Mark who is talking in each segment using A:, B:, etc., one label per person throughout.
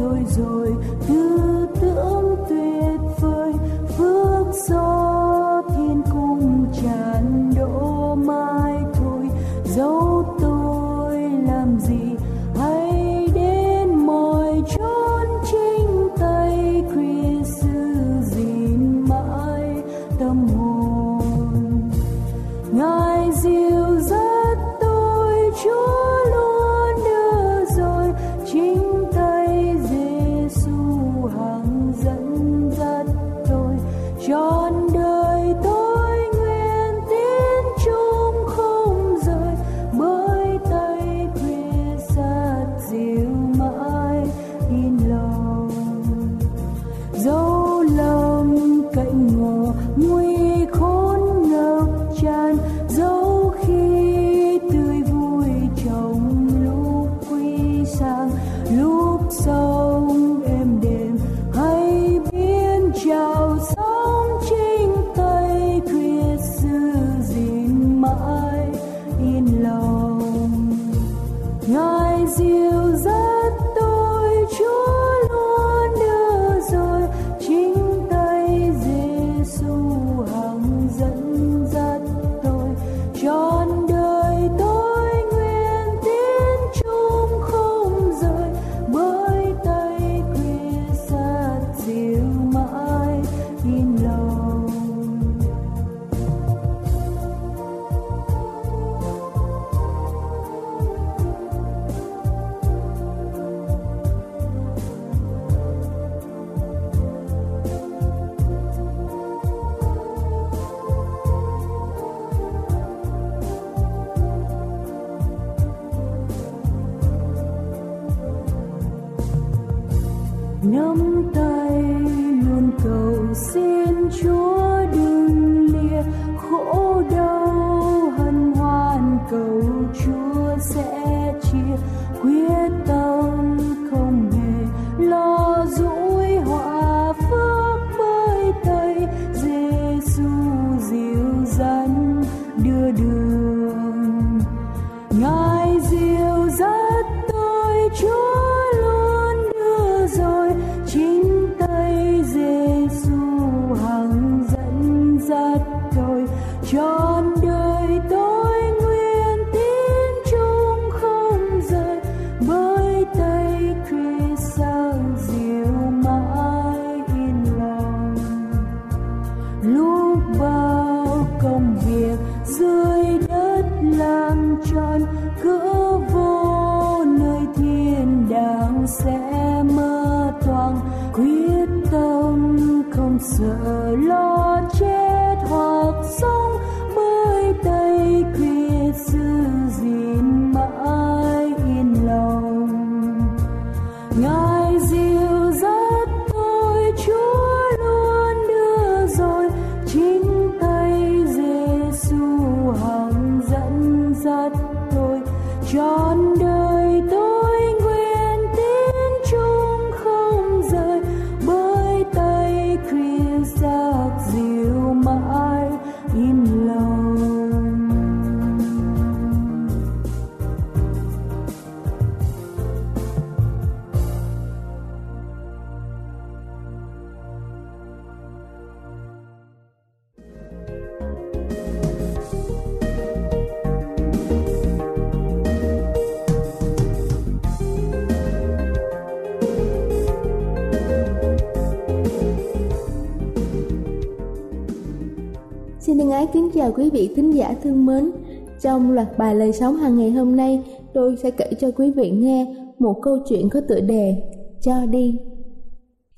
A: thôi rồi
B: thương nắm tay luôn cầu xin chúa. Chào quý vị thính giả thương mến. Trong loạt bài lời sống hàng ngày hôm nay, tôi sẽ kể cho quý vị nghe một câu chuyện có tựa đề Cho đi.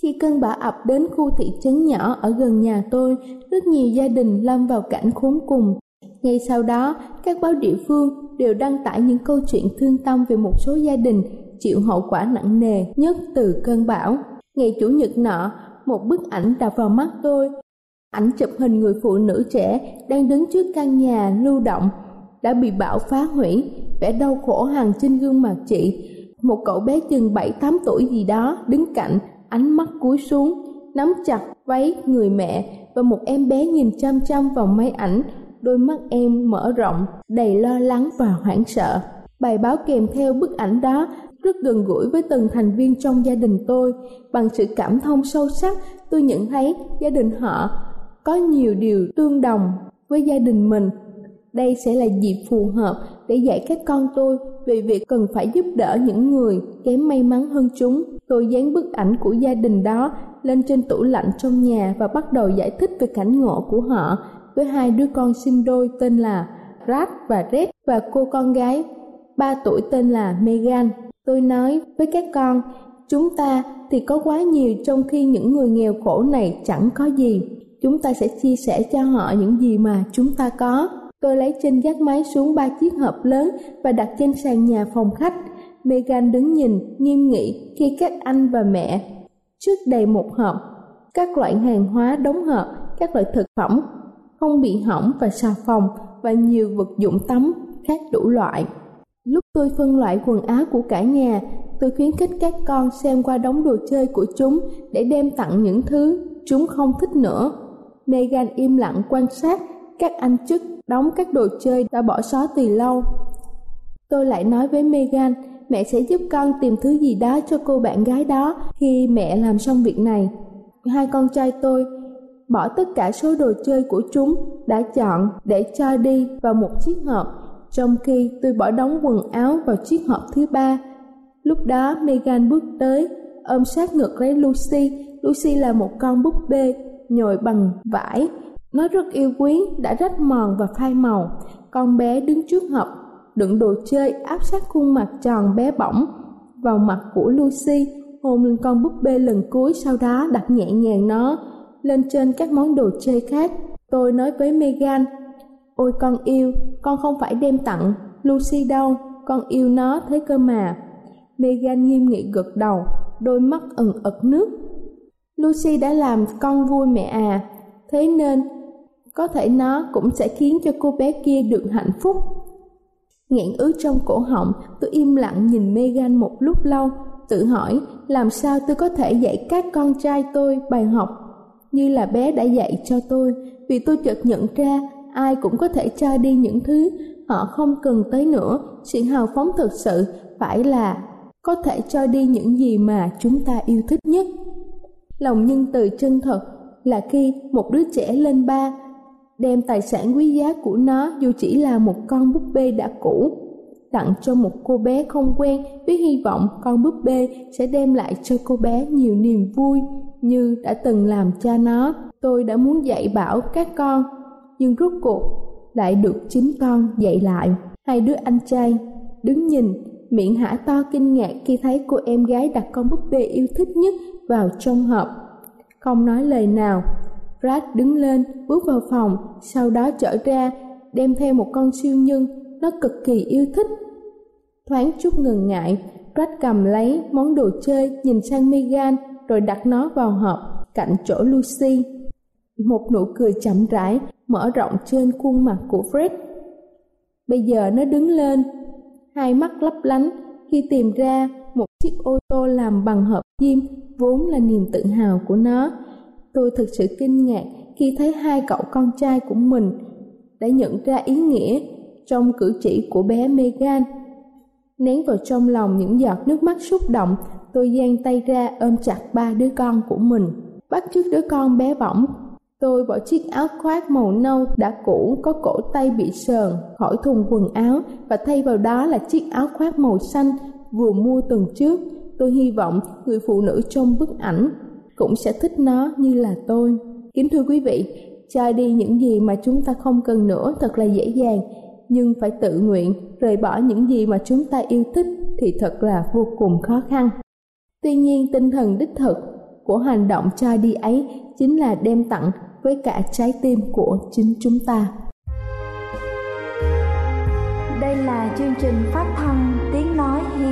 B: Khi cơn bão ập đến khu thị trấn nhỏ ở gần nhà tôi, rất nhiều gia đình lâm vào cảnh khốn cùng. Ngay sau đó, các báo địa phương đều đăng tải những câu chuyện thương tâm về một số gia đình chịu hậu quả nặng nề nhất từ cơn bão. Ngày Chủ nhật nọ, một bức ảnh đập vào mắt tôi Ảnh chụp hình người phụ nữ trẻ đang đứng trước căn nhà lưu động đã bị bão phá hủy, vẻ đau khổ hàng trên gương mặt chị. Một cậu bé chừng 7-8 tuổi gì đó đứng cạnh, ánh mắt cúi xuống, nắm chặt váy người mẹ và một em bé nhìn chăm chăm vào máy ảnh, đôi mắt em mở rộng, đầy lo lắng và hoảng sợ. Bài báo kèm theo bức ảnh đó rất gần gũi với từng thành viên trong gia đình tôi. Bằng sự cảm thông sâu sắc, tôi nhận thấy gia đình họ có nhiều điều tương đồng với gia đình mình. Đây sẽ là dịp phù hợp để dạy các con tôi về việc cần phải giúp đỡ những người kém may mắn hơn chúng. Tôi dán bức ảnh của gia đình đó lên trên tủ lạnh trong nhà và bắt đầu giải thích về cảnh ngộ của họ với hai đứa con sinh đôi tên là Rad và Red và cô con gái ba tuổi tên là Megan. Tôi nói với các con, chúng ta thì có quá nhiều trong khi những người nghèo khổ này chẳng có gì chúng ta sẽ chia sẻ cho họ những gì mà chúng ta có. Tôi lấy trên gác máy xuống ba chiếc hộp lớn và đặt trên sàn nhà phòng khách. Megan đứng nhìn, nghiêm nghị khi các anh và mẹ trước đầy một hộp, các loại hàng hóa đóng hộp, các loại thực phẩm không bị hỏng và xà phòng và nhiều vật dụng tắm khác đủ loại. Lúc tôi phân loại quần áo của cả nhà, tôi khuyến khích các con xem qua đống đồ chơi của chúng để đem tặng những thứ chúng không thích nữa. Megan im lặng quan sát các anh chức đóng các đồ chơi đã bỏ xó từ lâu. Tôi lại nói với Megan, mẹ sẽ giúp con tìm thứ gì đó cho cô bạn gái đó khi mẹ làm xong việc này. Hai con trai tôi bỏ tất cả số đồ chơi của chúng đã chọn để cho đi vào một chiếc hộp, trong khi tôi bỏ đóng quần áo vào chiếc hộp thứ ba. Lúc đó Megan bước tới, ôm sát ngực lấy Lucy. Lucy là một con búp bê nhồi bằng vải. Nó rất yêu quý, đã rách mòn và phai màu. Con bé đứng trước hộp, đựng đồ chơi áp sát khuôn mặt tròn bé bỏng vào mặt của Lucy, hôn lên con búp bê lần cuối sau đó đặt nhẹ nhàng nó lên trên các món đồ chơi khác. Tôi nói với Megan, ôi con yêu, con không phải đem tặng Lucy đâu, con yêu nó thế cơ mà. Megan nghiêm nghị gật đầu, đôi mắt ẩn ật nước Lucy đã làm con vui mẹ à, thế nên có thể nó cũng sẽ khiến cho cô bé kia được hạnh phúc. Nghẹn ứ trong cổ họng, tôi im lặng nhìn Megan một lúc lâu, tự hỏi làm sao tôi có thể dạy các con trai tôi bài học như là bé đã dạy cho tôi, vì tôi chợt nhận ra ai cũng có thể cho đi những thứ họ không cần tới nữa, sự hào phóng thực sự phải là có thể cho đi những gì mà chúng ta yêu thích nhất lòng nhân từ chân thật là khi một đứa trẻ lên ba, đem tài sản quý giá của nó dù chỉ là một con búp bê đã cũ, tặng cho một cô bé không quen với hy vọng con búp bê sẽ đem lại cho cô bé nhiều niềm vui như đã từng làm cha nó. Tôi đã muốn dạy bảo các con, nhưng rốt cuộc lại được chính con dạy lại. Hai đứa anh trai đứng nhìn, miệng hả to kinh ngạc khi thấy cô em gái đặt con búp bê yêu thích nhất vào trong hộp. Không nói lời nào, Brad đứng lên, bước vào phòng, sau đó trở ra, đem theo một con siêu nhân, nó cực kỳ yêu thích. Thoáng chút ngần ngại, Brad cầm lấy món đồ chơi, nhìn sang Megan, rồi đặt nó vào hộp, cạnh chỗ Lucy. Một nụ cười chậm rãi, mở rộng trên khuôn mặt của Fred. Bây giờ nó đứng lên, hai mắt lấp lánh khi tìm ra một chiếc ô tô làm bằng hợp kim vốn là niềm tự hào của nó. Tôi thực sự kinh ngạc khi thấy hai cậu con trai của mình đã nhận ra ý nghĩa trong cử chỉ của bé Megan. Nén vào trong lòng những giọt nước mắt xúc động, tôi giang tay ra ôm chặt ba đứa con của mình. Bắt trước đứa con bé bỏng Tôi bỏ chiếc áo khoác màu nâu đã cũ có cổ tay bị sờn khỏi thùng quần áo và thay vào đó là chiếc áo khoác màu xanh vừa mua tuần trước. Tôi hy vọng người phụ nữ trong bức ảnh cũng sẽ thích nó như là tôi. Kính thưa quý vị, cho đi những gì mà chúng ta không cần nữa thật là dễ dàng, nhưng phải tự nguyện rời bỏ những gì mà chúng ta yêu thích thì thật là vô cùng khó khăn. Tuy nhiên tinh thần đích thực của hành động cho đi ấy chính là đem tặng với cả trái tim của chính chúng ta.
C: Đây là chương trình phát thanh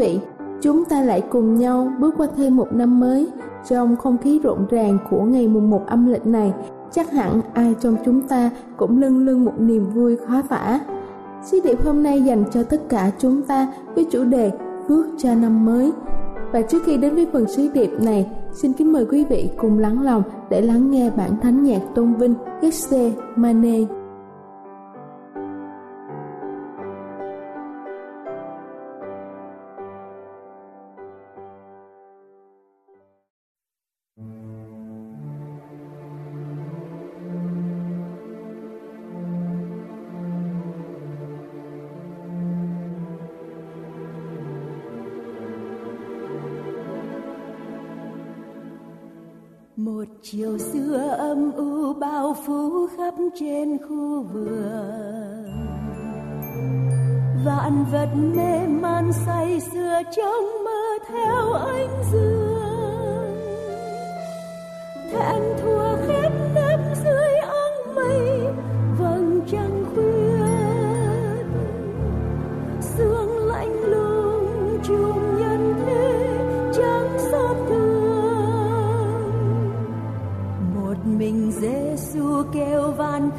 B: Vị, chúng ta lại cùng nhau bước qua thêm một năm mới trong không khí rộn ràng của ngày mùng một âm lịch này. Chắc hẳn ai trong chúng ta cũng lưng lưng một niềm vui khó tả. Sứ điệp hôm nay dành cho tất cả chúng ta với chủ đề Phước cho năm mới. Và trước khi đến với phần sứ điệp này, xin kính mời quý vị cùng lắng lòng để lắng nghe bản thánh nhạc tôn vinh Getse Mane
A: trên khu vườn. Vạn vật mê man say sưa trong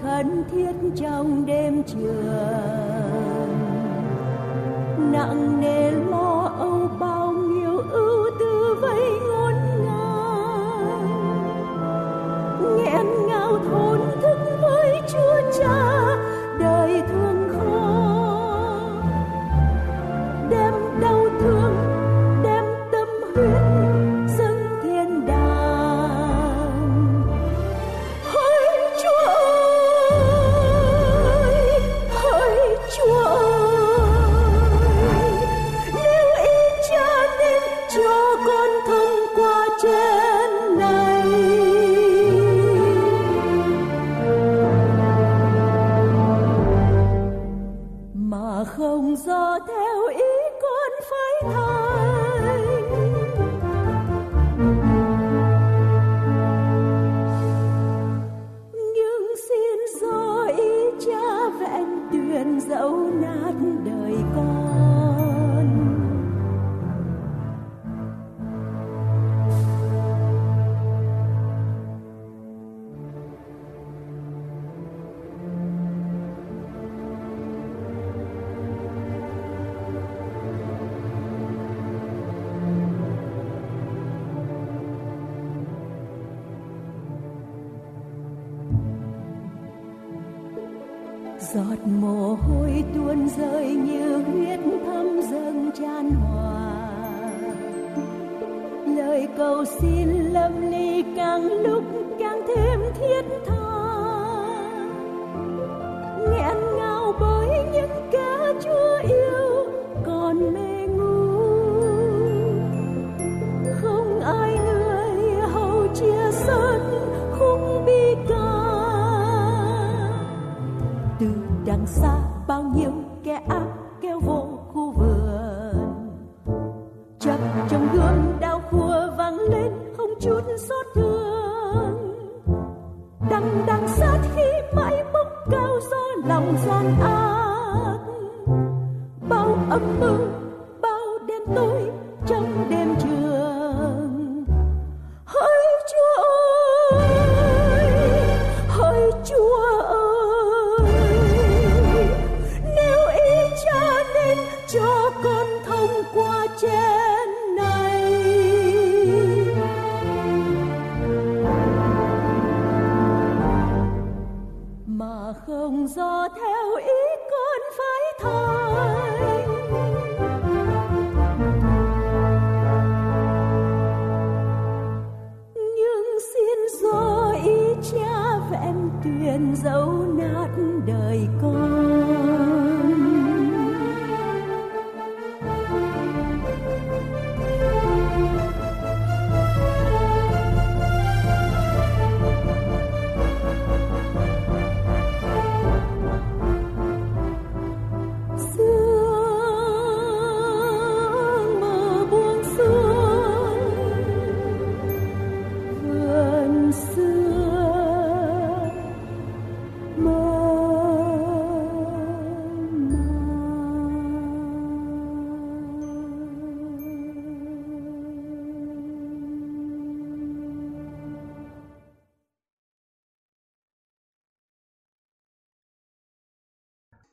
A: khẩn thiết trong đêm trường. Nặng nề mà do theo ý con phải thành xin lâm ly càng lúc càng thêm thiết tha. Nghẹn ngào bởi những kẻ chúa yêu còn mê ngu. Không ai người hầu chia sớt khung bi ca. Từ đằng xa bao nhiêu âm mưu bao đêm tối trong đêm trường. Hỡi chúa ơi, hỡi chúa ơi, nếu ý cha nên cho con thông qua chén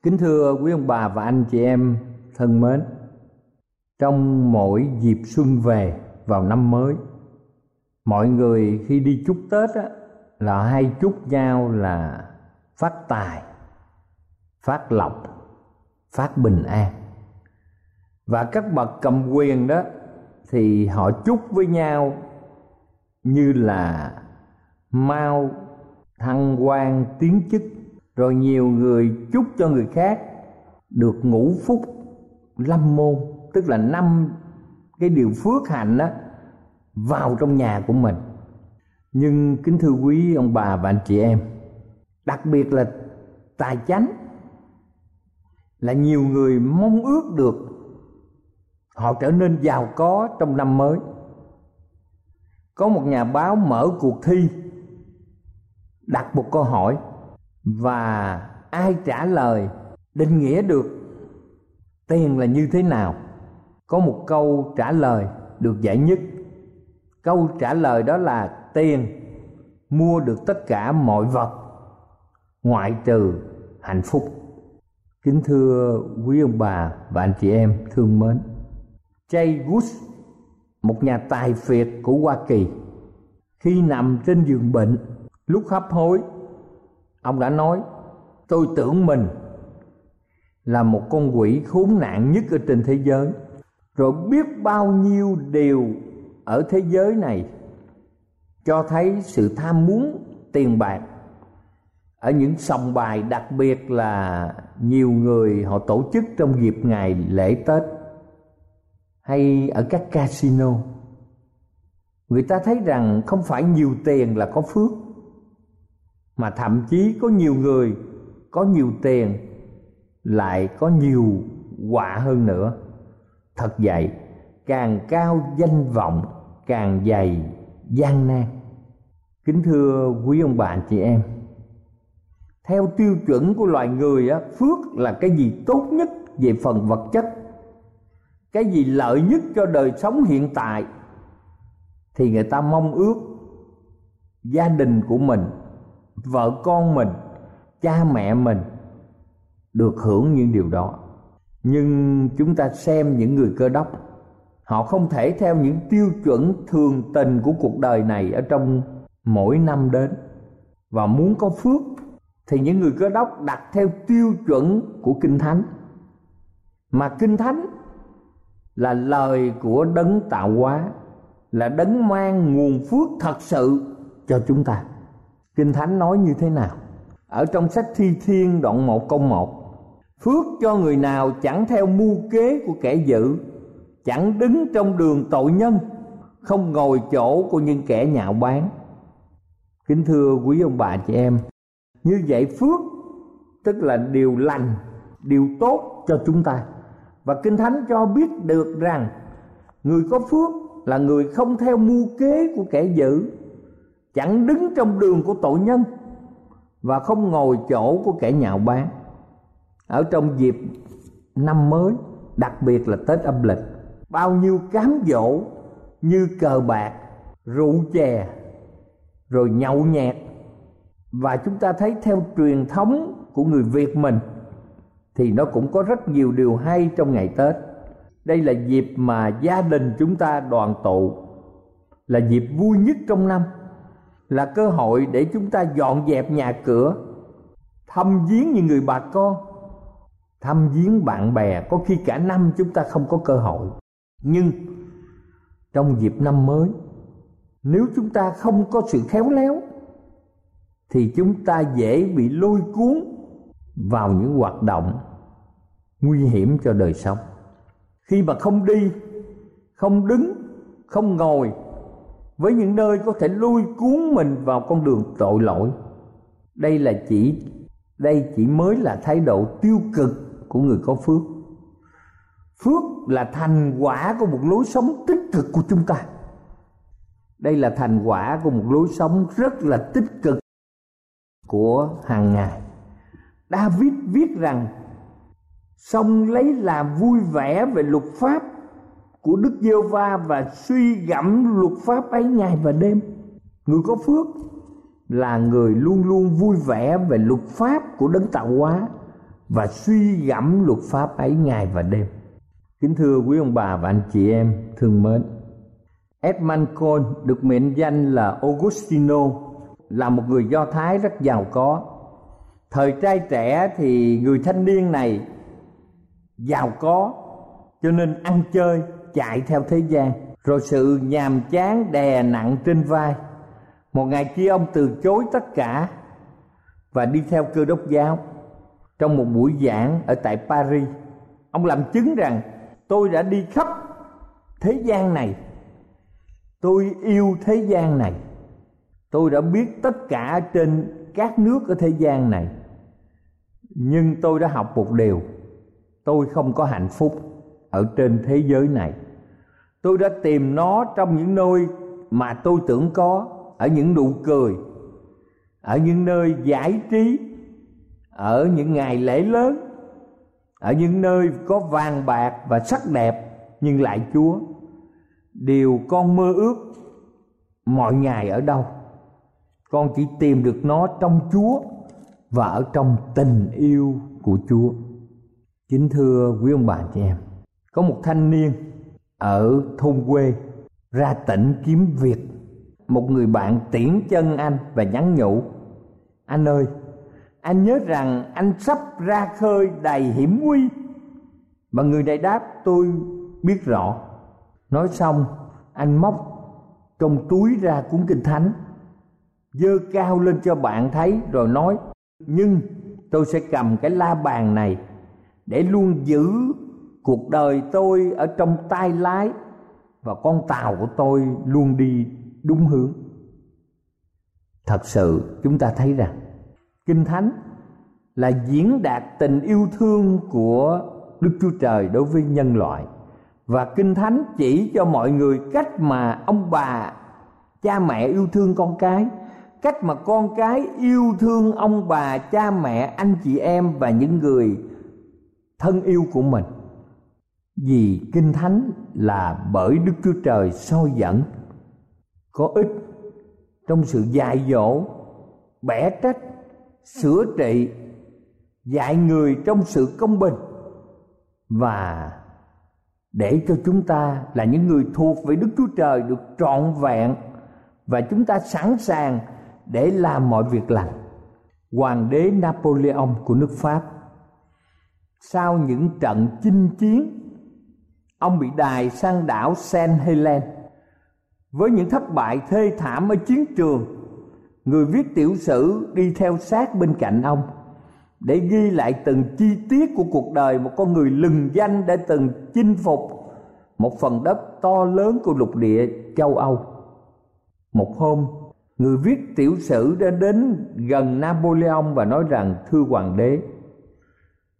D: Kính thưa quý ông bà và anh chị em thân mến, trong mỗi dịp xuân về vào năm mới, mọi người khi đi chúc Tết á, là hay chúc nhau là phát tài, phát lộc, phát bình an. Và các bậc cầm quyền đó thì họ chúc với nhau như là mau thăng quan tiến chức rồi nhiều người chúc cho người khác được ngũ phúc lâm môn, tức là năm cái điều phước hạnh đó vào trong nhà của mình. Nhưng kính thưa quý ông bà và anh chị em, đặc biệt là tài chánh, là nhiều người mong ước được họ trở nên giàu có trong năm mới. Có một nhà báo mở cuộc thi, đặt một câu hỏi và ai trả lời, định nghĩa được tiền là như thế nào? Có một câu trả lời được giải nhất. Câu trả lời đó là tiền mua được tất cả mọi vật, ngoại trừ hạnh phúc. Kính thưa quý ông bà và anh chị em thương mến, Jay Woods, một nhà tài phiệt của Hoa Kỳ, khi nằm trên giường bệnh, lúc hấp hối ông đã nói, tôi tưởng mình là một con quỷ khốn nạn nhất ở trên thế giới. Rồi biết bao nhiêu điều ở thế giới này cho thấy sự tham muốn tiền bạc ở những sòng bài đặc biệt là nhiều người họ tổ chức trong dịp ngày lễ tết hay ở các casino. Người ta thấy rằng không phải nhiều tiền là có phước mà thậm chí có nhiều người có nhiều tiền lại có nhiều quả hơn nữa. Thật vậy, càng cao danh vọng, càng dày gian nan. Kính thưa quý ông bà chị em, theo tiêu chuẩn của loài người á, phước là cái gì tốt nhất về phần vật chất, cái gì lợi nhất cho đời sống hiện tại thì người ta mong ước gia đình của mình vợ con mình, cha mẹ mình được hưởng những điều đó. Nhưng chúng ta xem những người cơ đốc, họ không thể theo những tiêu chuẩn thường tình của cuộc đời này ở trong mỗi năm đến. Và muốn có phước, thì những người cơ đốc đặt theo tiêu chuẩn của kinh thánh. Mà kinh thánh là lời của đấng tạo hóa, là đấng mang nguồn phước thật sự cho chúng ta kinh thánh nói như thế nào? Ở trong sách thi thiên đoạn 1 câu 1 phước cho người nào chẳng theo mưu kế của kẻ dữ, chẳng đứng trong đường tội nhân, không ngồi chỗ của những kẻ nhạo báng. Kính thưa quý ông bà chị em, như vậy phước tức là điều lành, điều tốt cho chúng ta. Và kinh thánh cho biết được rằng, người có phước là người không theo mưu kế của kẻ dữ chẳng đứng trong đường của tội nhân và không ngồi chỗ của kẻ nhạo báng. Ở trong dịp năm mới, đặc biệt là tết âm lịch, bao nhiêu cám dỗ như cờ bạc, rượu chè, rồi nhậu nhẹt. Và chúng ta thấy theo truyền thống của người việt mình, thì nó cũng có rất nhiều điều hay trong ngày tết. Đây là dịp mà gia đình chúng ta đoàn tụ, là dịp vui nhất trong năm là cơ hội để chúng ta dọn dẹp nhà cửa, thăm viếng những người bà con, thăm viếng bạn bè. Có khi cả năm chúng ta không có cơ hội. Nhưng trong dịp năm mới, nếu chúng ta không có sự khéo léo, thì chúng ta dễ bị lôi cuốn vào những hoạt động nguy hiểm cho đời sống. Khi mà không đi, không đứng, không ngồi với những nơi có thể lôi cuốn mình vào con đường tội lỗi. Đây là chỉ, đây chỉ mới là thái độ tiêu cực của người có phước. Phước là thành quả của một lối sống tích cực của chúng ta. Đây là thành quả của một lối sống rất là tích cực của hàng ngày. David viết rằng, song lấy làm vui vẻ về luật pháp của Đức giê va và suy gẫm luật pháp ấy ngày và đêm. Người có phước là người luôn luôn vui vẻ về luật pháp của đấng tạo hóa và suy gẫm luật pháp ấy ngày và đêm. Kính thưa quý ông bà và anh chị em, thương mến. Edmund Cole được mệnh danh là Augustino, là một người Do Thái rất giàu có. Thời trai trẻ thì người thanh niên này giàu có, cho nên ăn chơi chạy theo thế gian, rồi sự nhàm chán đè nặng trên vai. Một ngày kia ông từ chối tất cả và đi theo cơ đốc giáo. Trong một buổi giảng ở tại paris, ông làm chứng rằng, tôi đã đi khắp thế gian này. Tôi yêu thế gian này. Tôi đã biết tất cả trên các nước ở thế gian này. Nhưng tôi đã học một điều. Tôi không có hạnh phúc ở trên thế giới này tôi đã tìm nó trong những nơi mà tôi tưởng có, ở những nụ cười, ở những nơi giải trí, ở những ngày lễ lớn, ở những nơi có vàng bạc và sắc đẹp, nhưng lại chúa. Điều con mơ ước mọi ngày ở đâu? Con chỉ tìm được nó trong chúa và ở trong tình yêu của chúa. Kính thưa quý ông bà chị em, có một thanh niên ở thôn quê, ra tỉnh kiếm việc. Một người bạn tiễn chân anh và nhắn nhủ, anh ơi, anh nhớ rằng anh sắp ra khơi đầy hiểm nguy. Mà người này đáp, tôi biết rõ. Nói xong, anh móc trong túi ra cuốn kinh thánh, dơ cao lên cho bạn thấy rồi nói, nhưng tôi sẽ cầm cái la bàn này để luôn giữ cuộc đời tôi ở trong tay lái và con tàu của tôi luôn đi đúng hướng. Thật sự chúng ta thấy rằng kinh thánh là diễn đạt tình yêu thương của đức chúa trời đối với nhân loại. Và kinh thánh chỉ cho mọi người cách mà ông bà, cha mẹ yêu thương con cái, cách mà con cái yêu thương ông bà, cha mẹ, anh chị em và những người thân yêu của mình vì kinh thánh là bởi đức chúa trời soi dẫn, có ích trong sự dạy dỗ, bẻ trách, sửa trị, dạy người trong sự công bình và để cho chúng ta là những người thuộc về đức chúa trời được trọn vẹn và chúng ta sẵn sàng để làm mọi việc lành. Hoàng đế napoleon của nước pháp, sau những trận chinh chiến ông bị đài sang đảo Saint Helen với những thất bại thê thảm ở chiến trường người viết tiểu sử đi theo sát bên cạnh ông để ghi lại từng chi tiết của cuộc đời một con người lừng danh đã từng chinh phục một phần đất to lớn của lục địa châu Âu. Một hôm, người viết tiểu sử đã đến gần Napoleon và nói rằng thưa hoàng đế,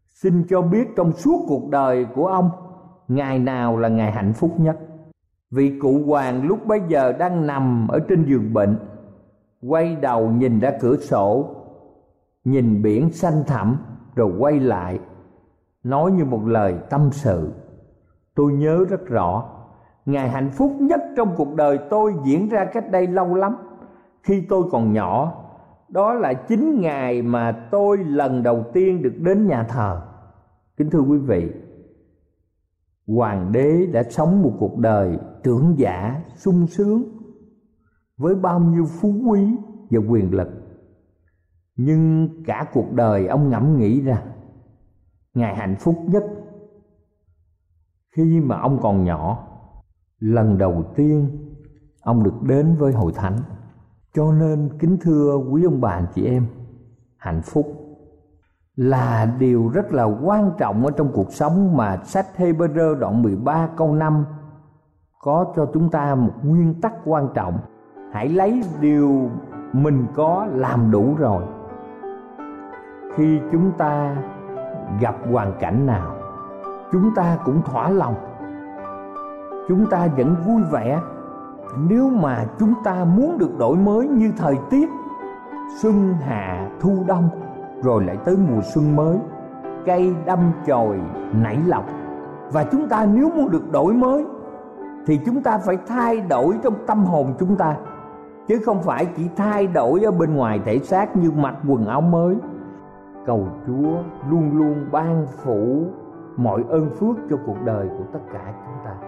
D: xin cho biết trong suốt cuộc đời của ông ngày nào là ngày hạnh phúc nhất. Vị cụ hoàng lúc bấy giờ đang nằm ở trên giường bệnh, quay đầu nhìn ra cửa sổ nhìn biển xanh thẳm rồi quay lại nói như một lời tâm sự. Tôi nhớ rất rõ ngày hạnh phúc nhất trong cuộc đời tôi diễn ra cách đây lâu lắm. Khi tôi còn nhỏ đó là chính ngày mà tôi lần đầu tiên được đến nhà thờ. Kính thưa quý vị hoàng đế đã sống một cuộc đời trưởng giả, sung sướng, với bao nhiêu phú quý và quyền lực. Nhưng cả cuộc đời ông ngẫm nghĩ ra, ngày hạnh phúc nhất khi mà ông còn nhỏ, lần đầu tiên ông được đến với hội thánh. Cho nên kính thưa quý ông bà anh chị em, hạnh phúc là điều rất là quan trọng ở trong cuộc sống mà sách Hebrew đoạn 13 câu 5 có cho chúng ta một nguyên tắc quan trọng. Hãy lấy điều mình có làm đủ rồi. Khi chúng ta gặp hoàn cảnh nào, chúng ta cũng thỏa lòng. Chúng ta vẫn vui vẻ. Nếu mà chúng ta muốn được đổi mới như thời tiết, xuân, hạ, thu đông rồi lại tới mùa xuân mới. Cây đâm chồi nảy lọc. Và chúng ta nếu muốn được đổi mới, thì chúng ta phải thay đổi trong tâm hồn chúng ta. Chứ không phải chỉ thay đổi ở bên ngoài thể xác như mặc quần áo mới. Cầu Chúa luôn luôn ban phủ mọi ơn phước cho cuộc đời của tất cả chúng ta.